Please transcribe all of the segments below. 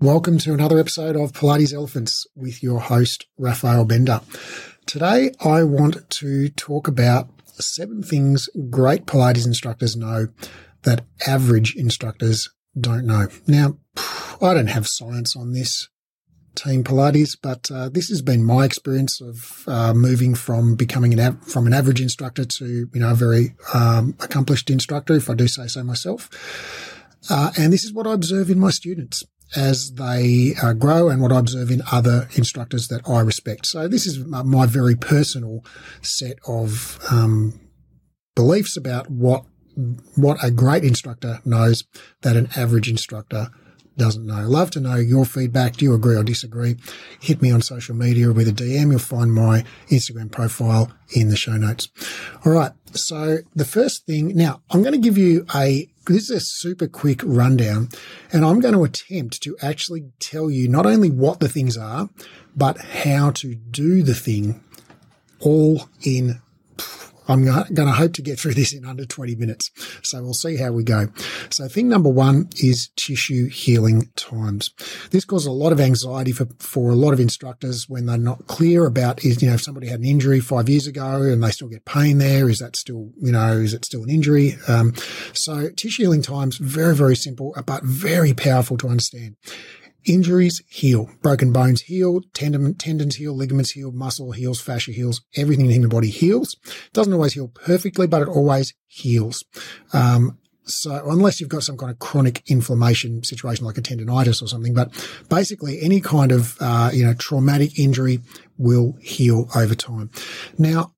Welcome to another episode of Pilates Elephants with your host, Raphael Bender. Today, I want to talk about seven things great Pilates instructors know that average instructors don't know. Now, I don't have science on this team Pilates, but uh, this has been my experience of uh, moving from becoming an av- from an average instructor to you know a very um, accomplished instructor, if I do say so myself. Uh, and this is what I observe in my students as they uh, grow and what I observe in other instructors that I respect. So this is my very personal set of um, beliefs about what what a great instructor knows that an average instructor doesn't know. Love to know your feedback. Do you agree or disagree? Hit me on social media with a DM. You'll find my Instagram profile in the show notes. All right. So the first thing now, I'm going to give you a this is a super quick rundown, and I'm going to attempt to actually tell you not only what the things are, but how to do the thing all in I'm going to hope to get through this in under 20 minutes. So we'll see how we go. So thing number one is tissue healing times. This causes a lot of anxiety for, for a lot of instructors when they're not clear about is, you know, if somebody had an injury five years ago and they still get pain there, is that still, you know, is it still an injury? Um, so tissue healing times, very, very simple, but very powerful to understand. Injuries heal. Broken bones heal. Tendon, tendons heal. Ligaments heal. Muscle heals. Fascia heals. Everything in the human body heals. Doesn't always heal perfectly, but it always heals. Um, so unless you've got some kind of chronic inflammation situation like a tendonitis or something, but basically any kind of, uh, you know, traumatic injury will heal over time. Now,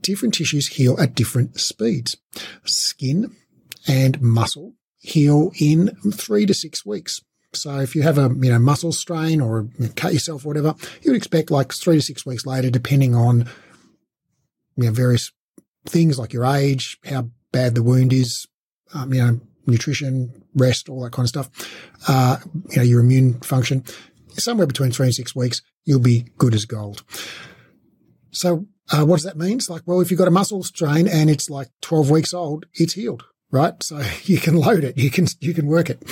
different tissues heal at different speeds. Skin and muscle heal in three to six weeks. So if you have a you know muscle strain or cut yourself or whatever, you would expect like three to six weeks later, depending on you know various things like your age, how bad the wound is, um, you know nutrition, rest, all that kind of stuff. Uh, you know your immune function. Somewhere between three and six weeks, you'll be good as gold. So uh, what does that mean? It's like, well, if you've got a muscle strain and it's like 12 weeks old, it's healed right? So you can load it, you can you can work it.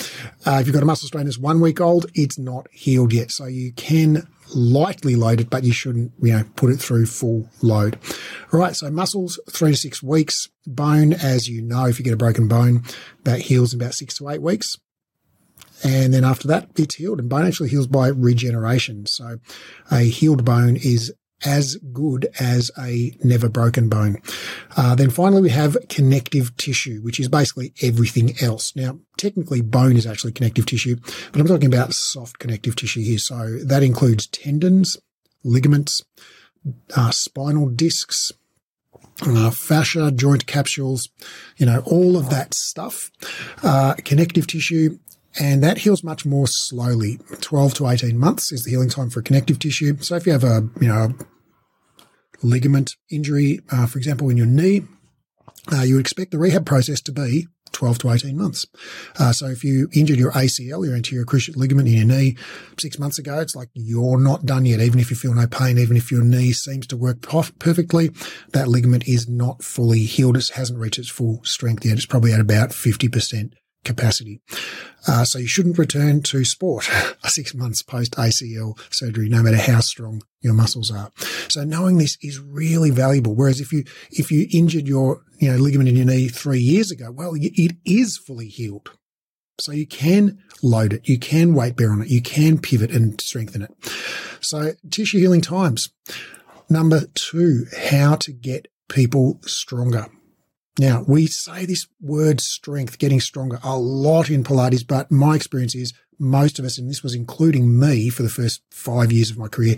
Uh, if you've got a muscle strain that's one week old, it's not healed yet, so you can lightly load it, but you shouldn't you know put it through full load. All right, so muscles three to six weeks. Bone, as you know, if you get a broken bone, that heals in about six to eight weeks. And then after that, it's healed. And bone actually heals by regeneration. So a healed bone is as good as a never broken bone. Uh, then finally, we have connective tissue, which is basically everything else. Now, technically, bone is actually connective tissue, but I'm talking about soft connective tissue here. So that includes tendons, ligaments, uh, spinal discs, uh, fascia, joint capsules, you know, all of that stuff. Uh, connective tissue and that heals much more slowly. 12 to 18 months is the healing time for connective tissue. So if you have a, you know, ligament injury, uh, for example, in your knee, uh, you would expect the rehab process to be 12 to 18 months. Uh, so if you injured your ACL, your anterior cruciate ligament in your knee six months ago, it's like you're not done yet. Even if you feel no pain, even if your knee seems to work perfectly, that ligament is not fully healed. It hasn't reached its full strength yet. It's probably at about 50% capacity. Uh, so you shouldn't return to sport six months post ACL surgery, no matter how strong your muscles are. So knowing this is really valuable. Whereas if you, if you injured your, you know, ligament in your knee three years ago, well, it is fully healed. So you can load it. You can weight bear on it. You can pivot and strengthen it. So tissue healing times. Number two, how to get people stronger. Now, we say this word strength, getting stronger, a lot in Pilates, but my experience is most of us, and this was including me for the first five years of my career,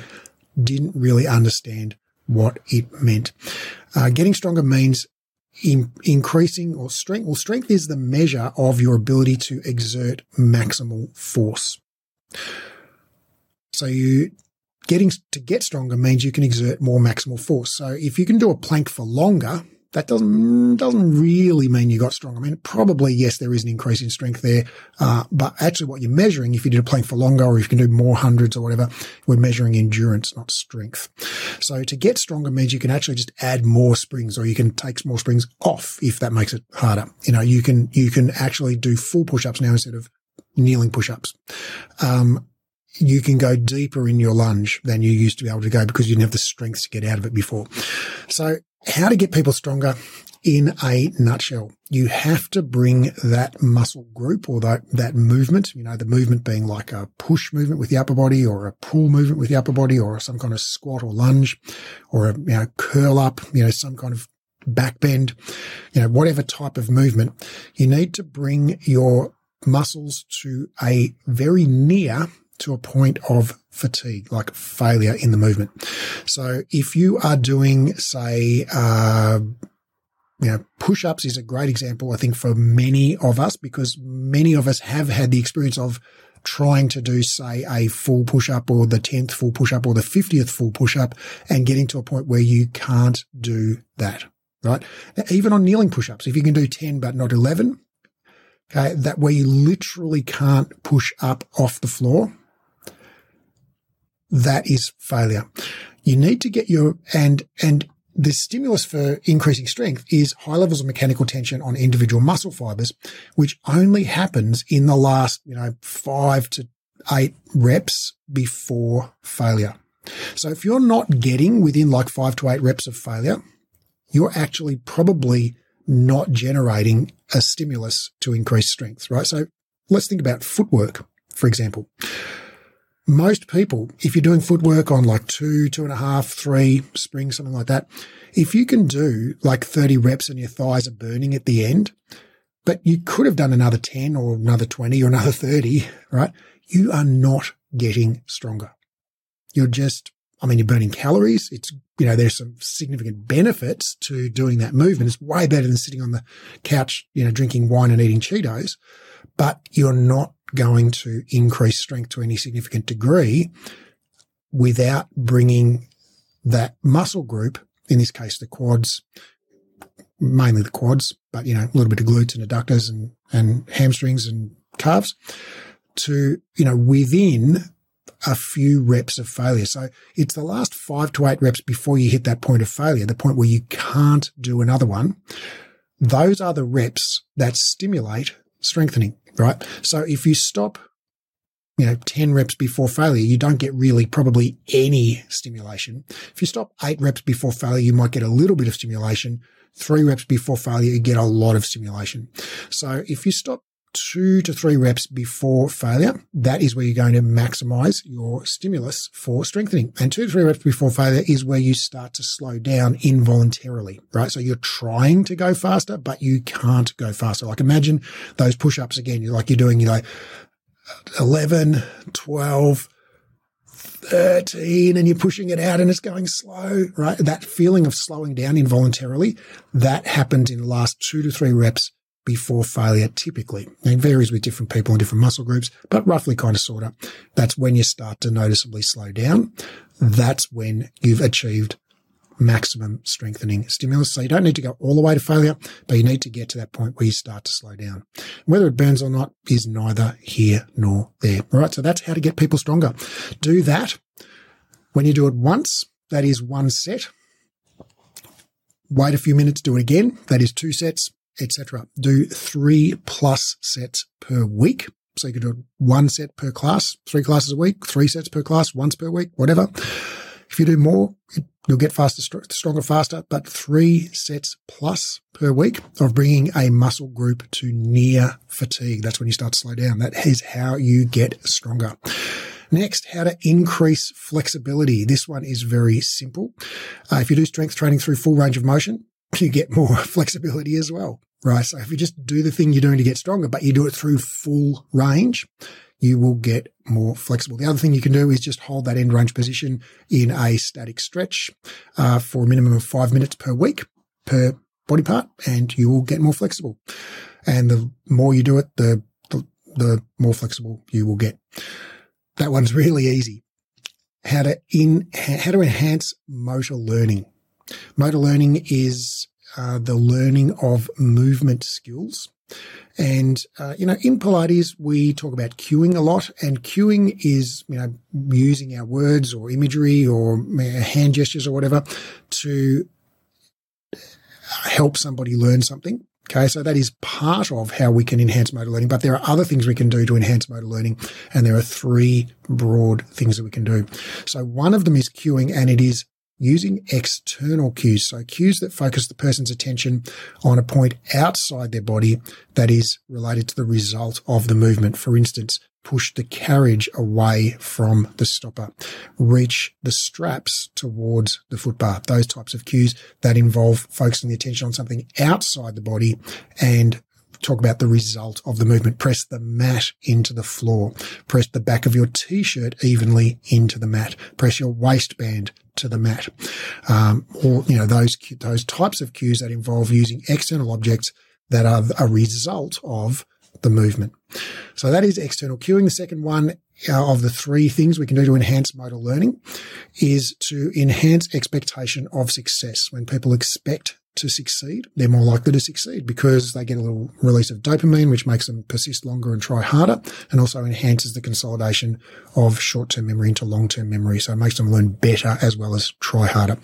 didn't really understand what it meant. Uh, getting stronger means in, increasing or strength. Well, strength is the measure of your ability to exert maximal force. So you getting to get stronger means you can exert more maximal force. So if you can do a plank for longer, that doesn't doesn't really mean you got strong. I mean, probably yes, there is an increase in strength there, uh, but actually, what you're measuring, if you did a plank for longer, or if you can do more hundreds or whatever, we're measuring endurance, not strength. So to get stronger means you can actually just add more springs, or you can take more springs off if that makes it harder. You know, you can you can actually do full push-ups now instead of kneeling push-ups. Um, you can go deeper in your lunge than you used to be able to go because you didn't have the strength to get out of it before. So how to get people stronger in a nutshell. You have to bring that muscle group or that, that movement, you know, the movement being like a push movement with the upper body or a pull movement with the upper body or some kind of squat or lunge or a, you know, curl up, you know, some kind of back bend, you know, whatever type of movement. You need to bring your muscles to a very near to a point of fatigue, like failure in the movement. So if you are doing, say, uh, you know, push ups is a great example, I think, for many of us, because many of us have had the experience of trying to do, say, a full push up or the 10th full push up or the 50th full push up and getting to a point where you can't do that, right? Now, even on kneeling push ups, if you can do 10 but not 11, okay, that where you literally can't push up off the floor, that is failure. You need to get your, and, and the stimulus for increasing strength is high levels of mechanical tension on individual muscle fibers, which only happens in the last, you know, five to eight reps before failure. So if you're not getting within like five to eight reps of failure, you're actually probably not generating a stimulus to increase strength, right? So let's think about footwork, for example most people, if you're doing footwork on like two, two and a half, three springs, something like that, if you can do like 30 reps and your thighs are burning at the end, but you could have done another 10 or another 20 or another 30, right? You are not getting stronger. You're just, I mean, you're burning calories. It's, you know, there's some significant benefits to doing that movement. It's way better than sitting on the couch, you know, drinking wine and eating Cheetos, but you're not going to increase strength to any significant degree without bringing that muscle group, in this case, the quads, mainly the quads, but you know, a little bit of glutes and adductors and, and hamstrings and calves to, you know, within a few reps of failure. So it's the last five to eight reps before you hit that point of failure, the point where you can't do another one. Those are the reps that stimulate strengthening right? So if you stop, you know, 10 reps before failure, you don't get really probably any stimulation. If you stop eight reps before failure, you might get a little bit of stimulation. Three reps before failure, you get a lot of stimulation. So if you stop two to three reps before failure, that is where you're going to maximize your stimulus for strengthening. And two to three reps before failure is where you start to slow down involuntarily, right? So you're trying to go faster, but you can't go faster. Like imagine those push ups again. You're like you're doing, you know, 11, 12, 13 and you're pushing it out and it's going slow, right? That feeling of slowing down involuntarily, that happens in the last two to three reps before failure typically. It varies with different people and different muscle groups, but roughly kind of sort of. That's when you start to noticeably slow down. That's when you've achieved maximum strengthening stimulus. So you don't need to go all the way to failure, but you need to get to that point where you start to slow down. Whether it burns or not is neither here nor there. All right. So that's how to get people stronger. Do that when you do it once. That is one set. Wait a few minutes, do it again. That is two sets etc. Do three plus sets per week. So you could do one set per class, three classes a week, three sets per class, once per week, whatever. If you do more, you'll get faster, stronger, faster, but three sets plus per week of bringing a muscle group to near fatigue. That's when you start to slow down. That is how you get stronger. Next, how to increase flexibility. This one is very simple. Uh, if you do strength training through full range of motion, you get more flexibility as well, right? So if you just do the thing you're doing to get stronger, but you do it through full range, you will get more flexible. The other thing you can do is just hold that end range position in a static stretch uh, for a minimum of five minutes per week per body part, and you will get more flexible. And the more you do it, the, the, the more flexible you will get. That one's really easy. How to in how to enhance motor learning. Motor learning is uh, the learning of movement skills. And, uh, you know, in Pilates, we talk about cueing a lot and cueing is, you know, using our words or imagery or hand gestures or whatever to help somebody learn something. Okay. So that is part of how we can enhance motor learning, but there are other things we can do to enhance motor learning. And there are three broad things that we can do. So one of them is cueing and it is using external cues. So cues that focus the person's attention on a point outside their body that is related to the result of the movement. For instance, push the carriage away from the stopper, reach the straps towards the footbar. Those types of cues that involve focusing the attention on something outside the body and talk about the result of the movement. Press the mat into the floor. Press the back of your t-shirt evenly into the mat. Press your waistband to the mat. Um, or, you know, those, those types of cues that involve using external objects that are a result of the movement. So that is external cueing. The second one uh, of the three things we can do to enhance motor learning is to enhance expectation of success. When people expect to succeed, they're more likely to succeed because they get a little release of dopamine, which makes them persist longer and try harder and also enhances the consolidation of short-term memory into long-term memory. So it makes them learn better as well as try harder.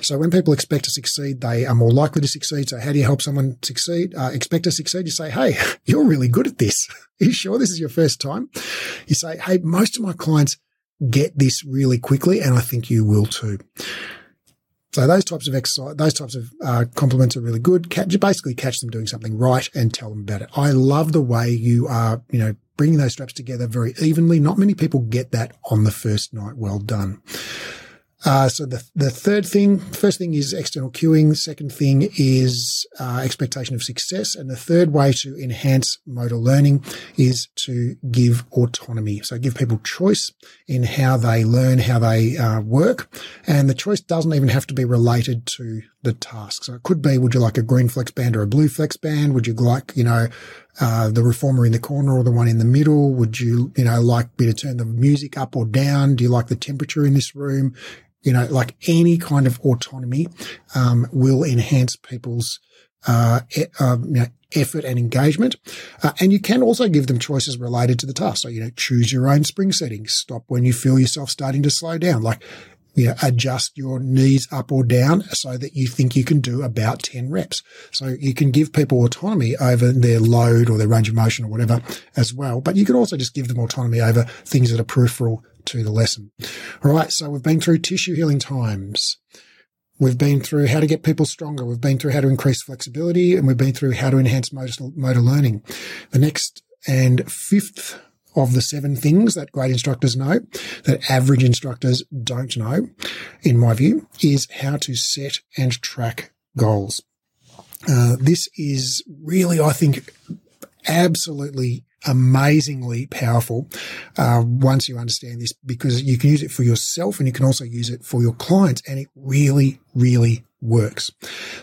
So when people expect to succeed, they are more likely to succeed. So how do you help someone succeed? Uh, expect to succeed. You say, Hey, you're really good at this. Are you sure this is your first time? You say, Hey, most of my clients get this really quickly and I think you will too. So those types of exercise, those types of uh, compliments are really good. Catch, basically catch them doing something right and tell them about it. I love the way you are, you know, bringing those straps together very evenly. Not many people get that on the first night. Well done. Uh, so the the third thing, first thing is external cueing. Second thing is uh, expectation of success, and the third way to enhance motor learning is to give autonomy. So give people choice in how they learn, how they uh, work, and the choice doesn't even have to be related to the task. So it could be: Would you like a green flex band or a blue flex band? Would you like, you know, uh, the reformer in the corner or the one in the middle? Would you, you know, like me to turn the music up or down? Do you like the temperature in this room? You know, like any kind of autonomy um, will enhance people's uh, e- um, you know, effort and engagement. Uh, and you can also give them choices related to the task. So, you know, choose your own spring settings. Stop when you feel yourself starting to slow down. Like, you know, adjust your knees up or down so that you think you can do about 10 reps. So you can give people autonomy over their load or their range of motion or whatever as well. But you can also just give them autonomy over things that are peripheral to the lesson. All right. So we've been through tissue healing times. We've been through how to get people stronger. We've been through how to increase flexibility and we've been through how to enhance motor, motor learning. The next and fifth of the seven things that great instructors know that average instructors don't know, in my view, is how to set and track goals. Uh, this is really, I think, absolutely amazingly powerful uh, once you understand this because you can use it for yourself and you can also use it for your clients and it really really works.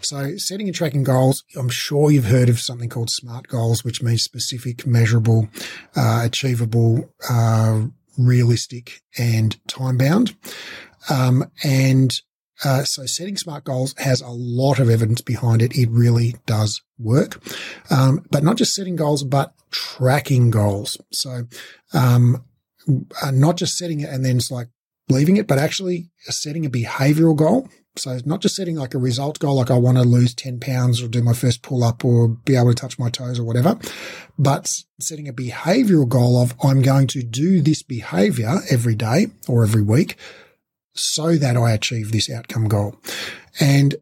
So setting and tracking goals i'm sure you've heard of something called smart goals which means specific measurable uh, achievable uh, realistic and time bound um, and uh, so setting smart goals has a lot of evidence behind it. It really does work. Um, but not just setting goals, but tracking goals. So, um, uh, not just setting it and then it's like leaving it, but actually setting a behavioral goal. So not just setting like a result goal, like I want to lose 10 pounds or do my first pull up or be able to touch my toes or whatever, but setting a behavioral goal of I'm going to do this behavior every day or every week so that I achieve this outcome goal. And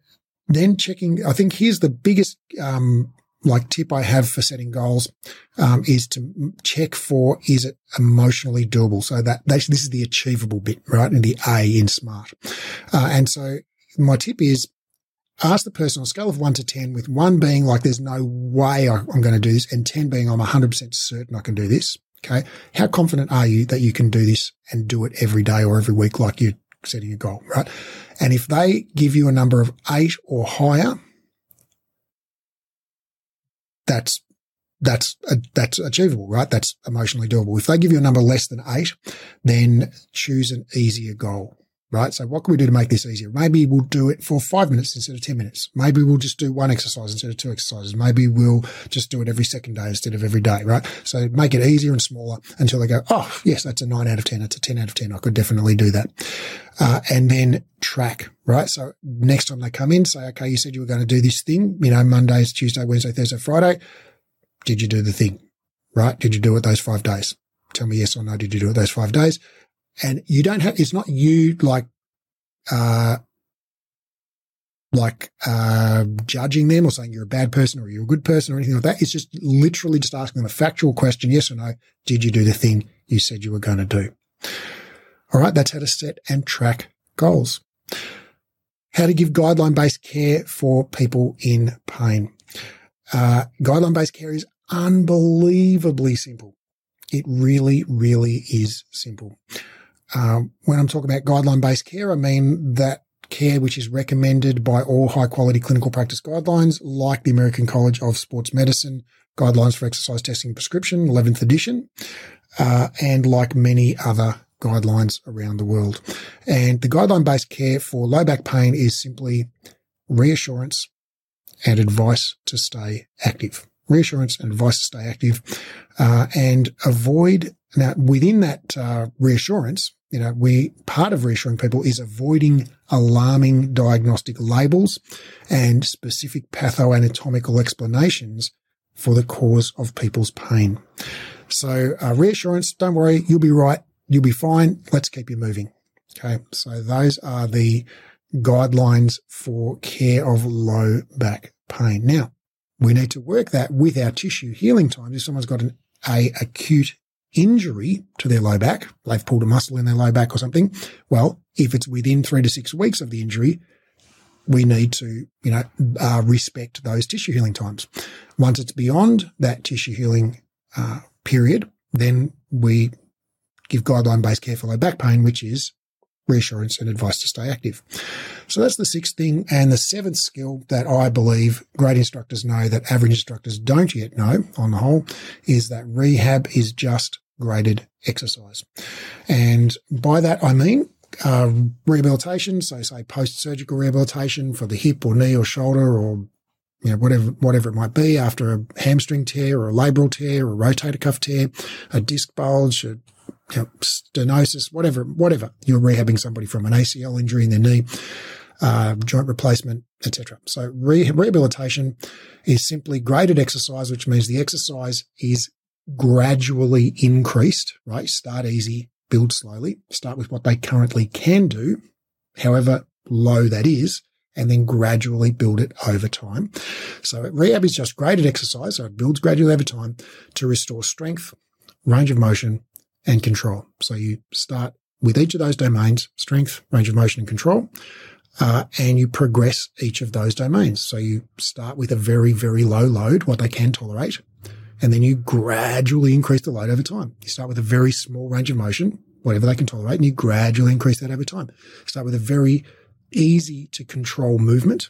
then checking, I think here's the biggest, um, like tip I have for setting goals, um, is to check for, is it emotionally doable? So that this is the achievable bit, right? And the A in SMART. Uh, and so my tip is ask the person on a scale of one to 10 with one being like, there's no way I'm going to do this and 10 being I'm 100% certain I can do this. Okay. How confident are you that you can do this and do it every day or every week like you setting a goal, right? And if they give you a number of eight or higher, that's that's uh, that's achievable, right? That's emotionally doable. If they give you a number less than eight, then choose an easier goal. Right? So what can we do to make this easier? Maybe we'll do it for five minutes instead of 10 minutes. Maybe we'll just do one exercise instead of two exercises. Maybe we'll just do it every second day instead of every day, right? So make it easier and smaller until they go, Oh, yes, that's a nine out of 10. That's a 10 out of 10. I could definitely do that. Uh, and then track, right? So next time they come in, say, okay, you said you were going to do this thing, you know, Mondays, Tuesday, Wednesday, Thursday, Friday. Did you do the thing? Right? Did you do it those five days? Tell me yes or no. Did you do it those five days? And you don't have, it's not you like, uh, like, uh, judging them or saying you're a bad person or you're a good person or anything like that. It's just literally just asking them a factual question. Yes or no. Did you do the thing you said you were going to do? All right. That's how to set and track goals. How to give guideline based care for people in pain. Uh, guideline based care is unbelievably simple. It really, really is simple. Um, when I'm talking about guideline based care, I mean that care which is recommended by all high quality clinical practice guidelines, like the American College of Sports Medicine Guidelines for Exercise Testing Prescription, 11th edition, uh, and like many other guidelines around the world. And the guideline based care for low back pain is simply reassurance and advice to stay active. Reassurance and advice to stay active, uh, and avoid now within that uh, reassurance. You know, we part of reassuring people is avoiding alarming diagnostic labels and specific pathoanatomical explanations for the cause of people's pain. So, uh, reassurance, don't worry, you'll be right, you'll be fine. Let's keep you moving. Okay. So those are the guidelines for care of low back pain. Now, we need to work that with our tissue healing times. If someone's got an a acute injury to their low back, they've pulled a muscle in their low back or something. Well, if it's within three to six weeks of the injury, we need to, you know, uh, respect those tissue healing times. Once it's beyond that tissue healing uh, period, then we give guideline based care for low back pain, which is reassurance and advice to stay active. So that's the sixth thing. And the seventh skill that I believe great instructors know that average instructors don't yet know on the whole is that rehab is just graded exercise. And by that, I mean, uh, rehabilitation. So say post-surgical rehabilitation for the hip or knee or shoulder or you know, whatever, whatever it might be after a hamstring tear or a labral tear or a rotator cuff tear, a disc bulge, a you know, stenosis, whatever, whatever. You're rehabbing somebody from an ACL injury in their knee, uh, joint replacement, etc. So re- rehabilitation is simply graded exercise, which means the exercise is gradually increased, right? Start easy, build slowly, start with what they currently can do, however low that is, and then gradually build it over time. So rehab is just graded exercise. So it builds gradually over time to restore strength, range of motion, and control. So you start with each of those domains, strength, range of motion and control, uh, and you progress each of those domains. So you start with a very, very low load, what they can tolerate, and then you gradually increase the load over time. You start with a very small range of motion, whatever they can tolerate, and you gradually increase that over time. Start with a very easy to control movement,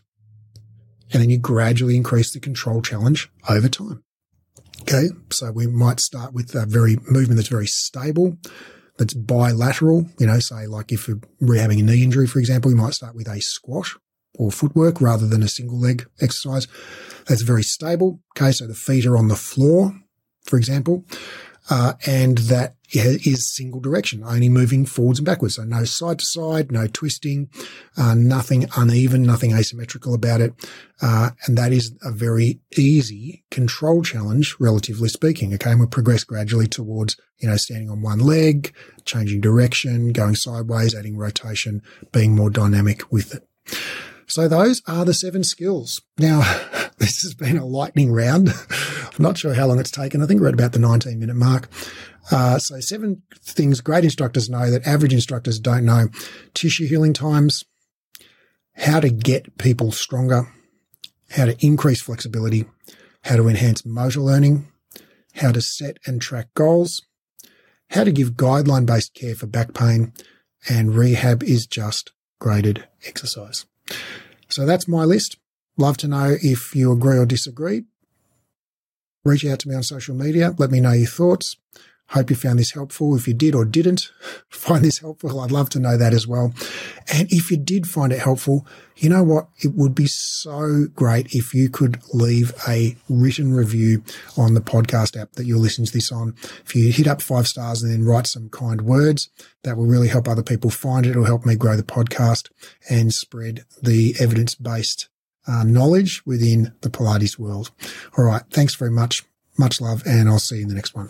and then you gradually increase the control challenge over time. Okay. So we might start with a very movement that's very stable, that's bilateral. You know, say like if we're having a knee injury, for example, we might start with a squat or footwork rather than a single leg exercise. That's very stable. Okay. So the feet are on the floor, for example uh, and that is single direction, only moving forwards and backwards. So no side to side, no twisting, uh, nothing uneven, nothing asymmetrical about it. Uh, and that is a very easy control challenge, relatively speaking. Okay. And we progress gradually towards, you know, standing on one leg, changing direction, going sideways, adding rotation, being more dynamic with it. So those are the seven skills. Now, this has been a lightning round. I'm not sure how long it's taken. I think we're at about the 19 minute mark. Uh, so seven things great instructors know that average instructors don't know. Tissue healing times, how to get people stronger, how to increase flexibility, how to enhance motor learning, how to set and track goals, how to give guideline based care for back pain, and rehab is just graded exercise. So that's my list. Love to know if you agree or disagree. Reach out to me on social media. Let me know your thoughts. Hope you found this helpful. If you did or didn't find this helpful, I'd love to know that as well. And if you did find it helpful, you know what? It would be so great if you could leave a written review on the podcast app that you're listening to this on. If you hit up five stars and then write some kind words, that will really help other people find it. It'll help me grow the podcast and spread the evidence based uh, knowledge within the Pilates world. All right. Thanks very much. Much love, and I'll see you in the next one.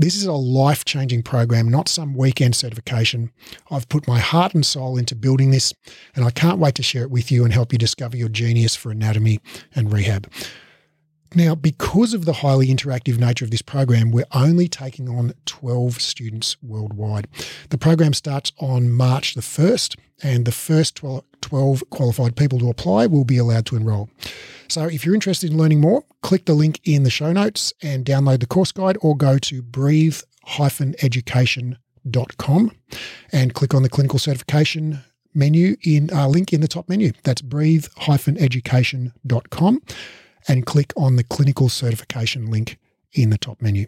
This is a life changing program, not some weekend certification. I've put my heart and soul into building this, and I can't wait to share it with you and help you discover your genius for anatomy and rehab. Now, because of the highly interactive nature of this program, we're only taking on 12 students worldwide. The program starts on March the 1st, and the first 12 qualified people to apply will be allowed to enroll. So if you're interested in learning more, click the link in the show notes and download the course guide or go to breathe-education.com and click on the clinical certification menu in uh, link in the top menu. That's breathe-education.com and click on the clinical certification link in the top menu.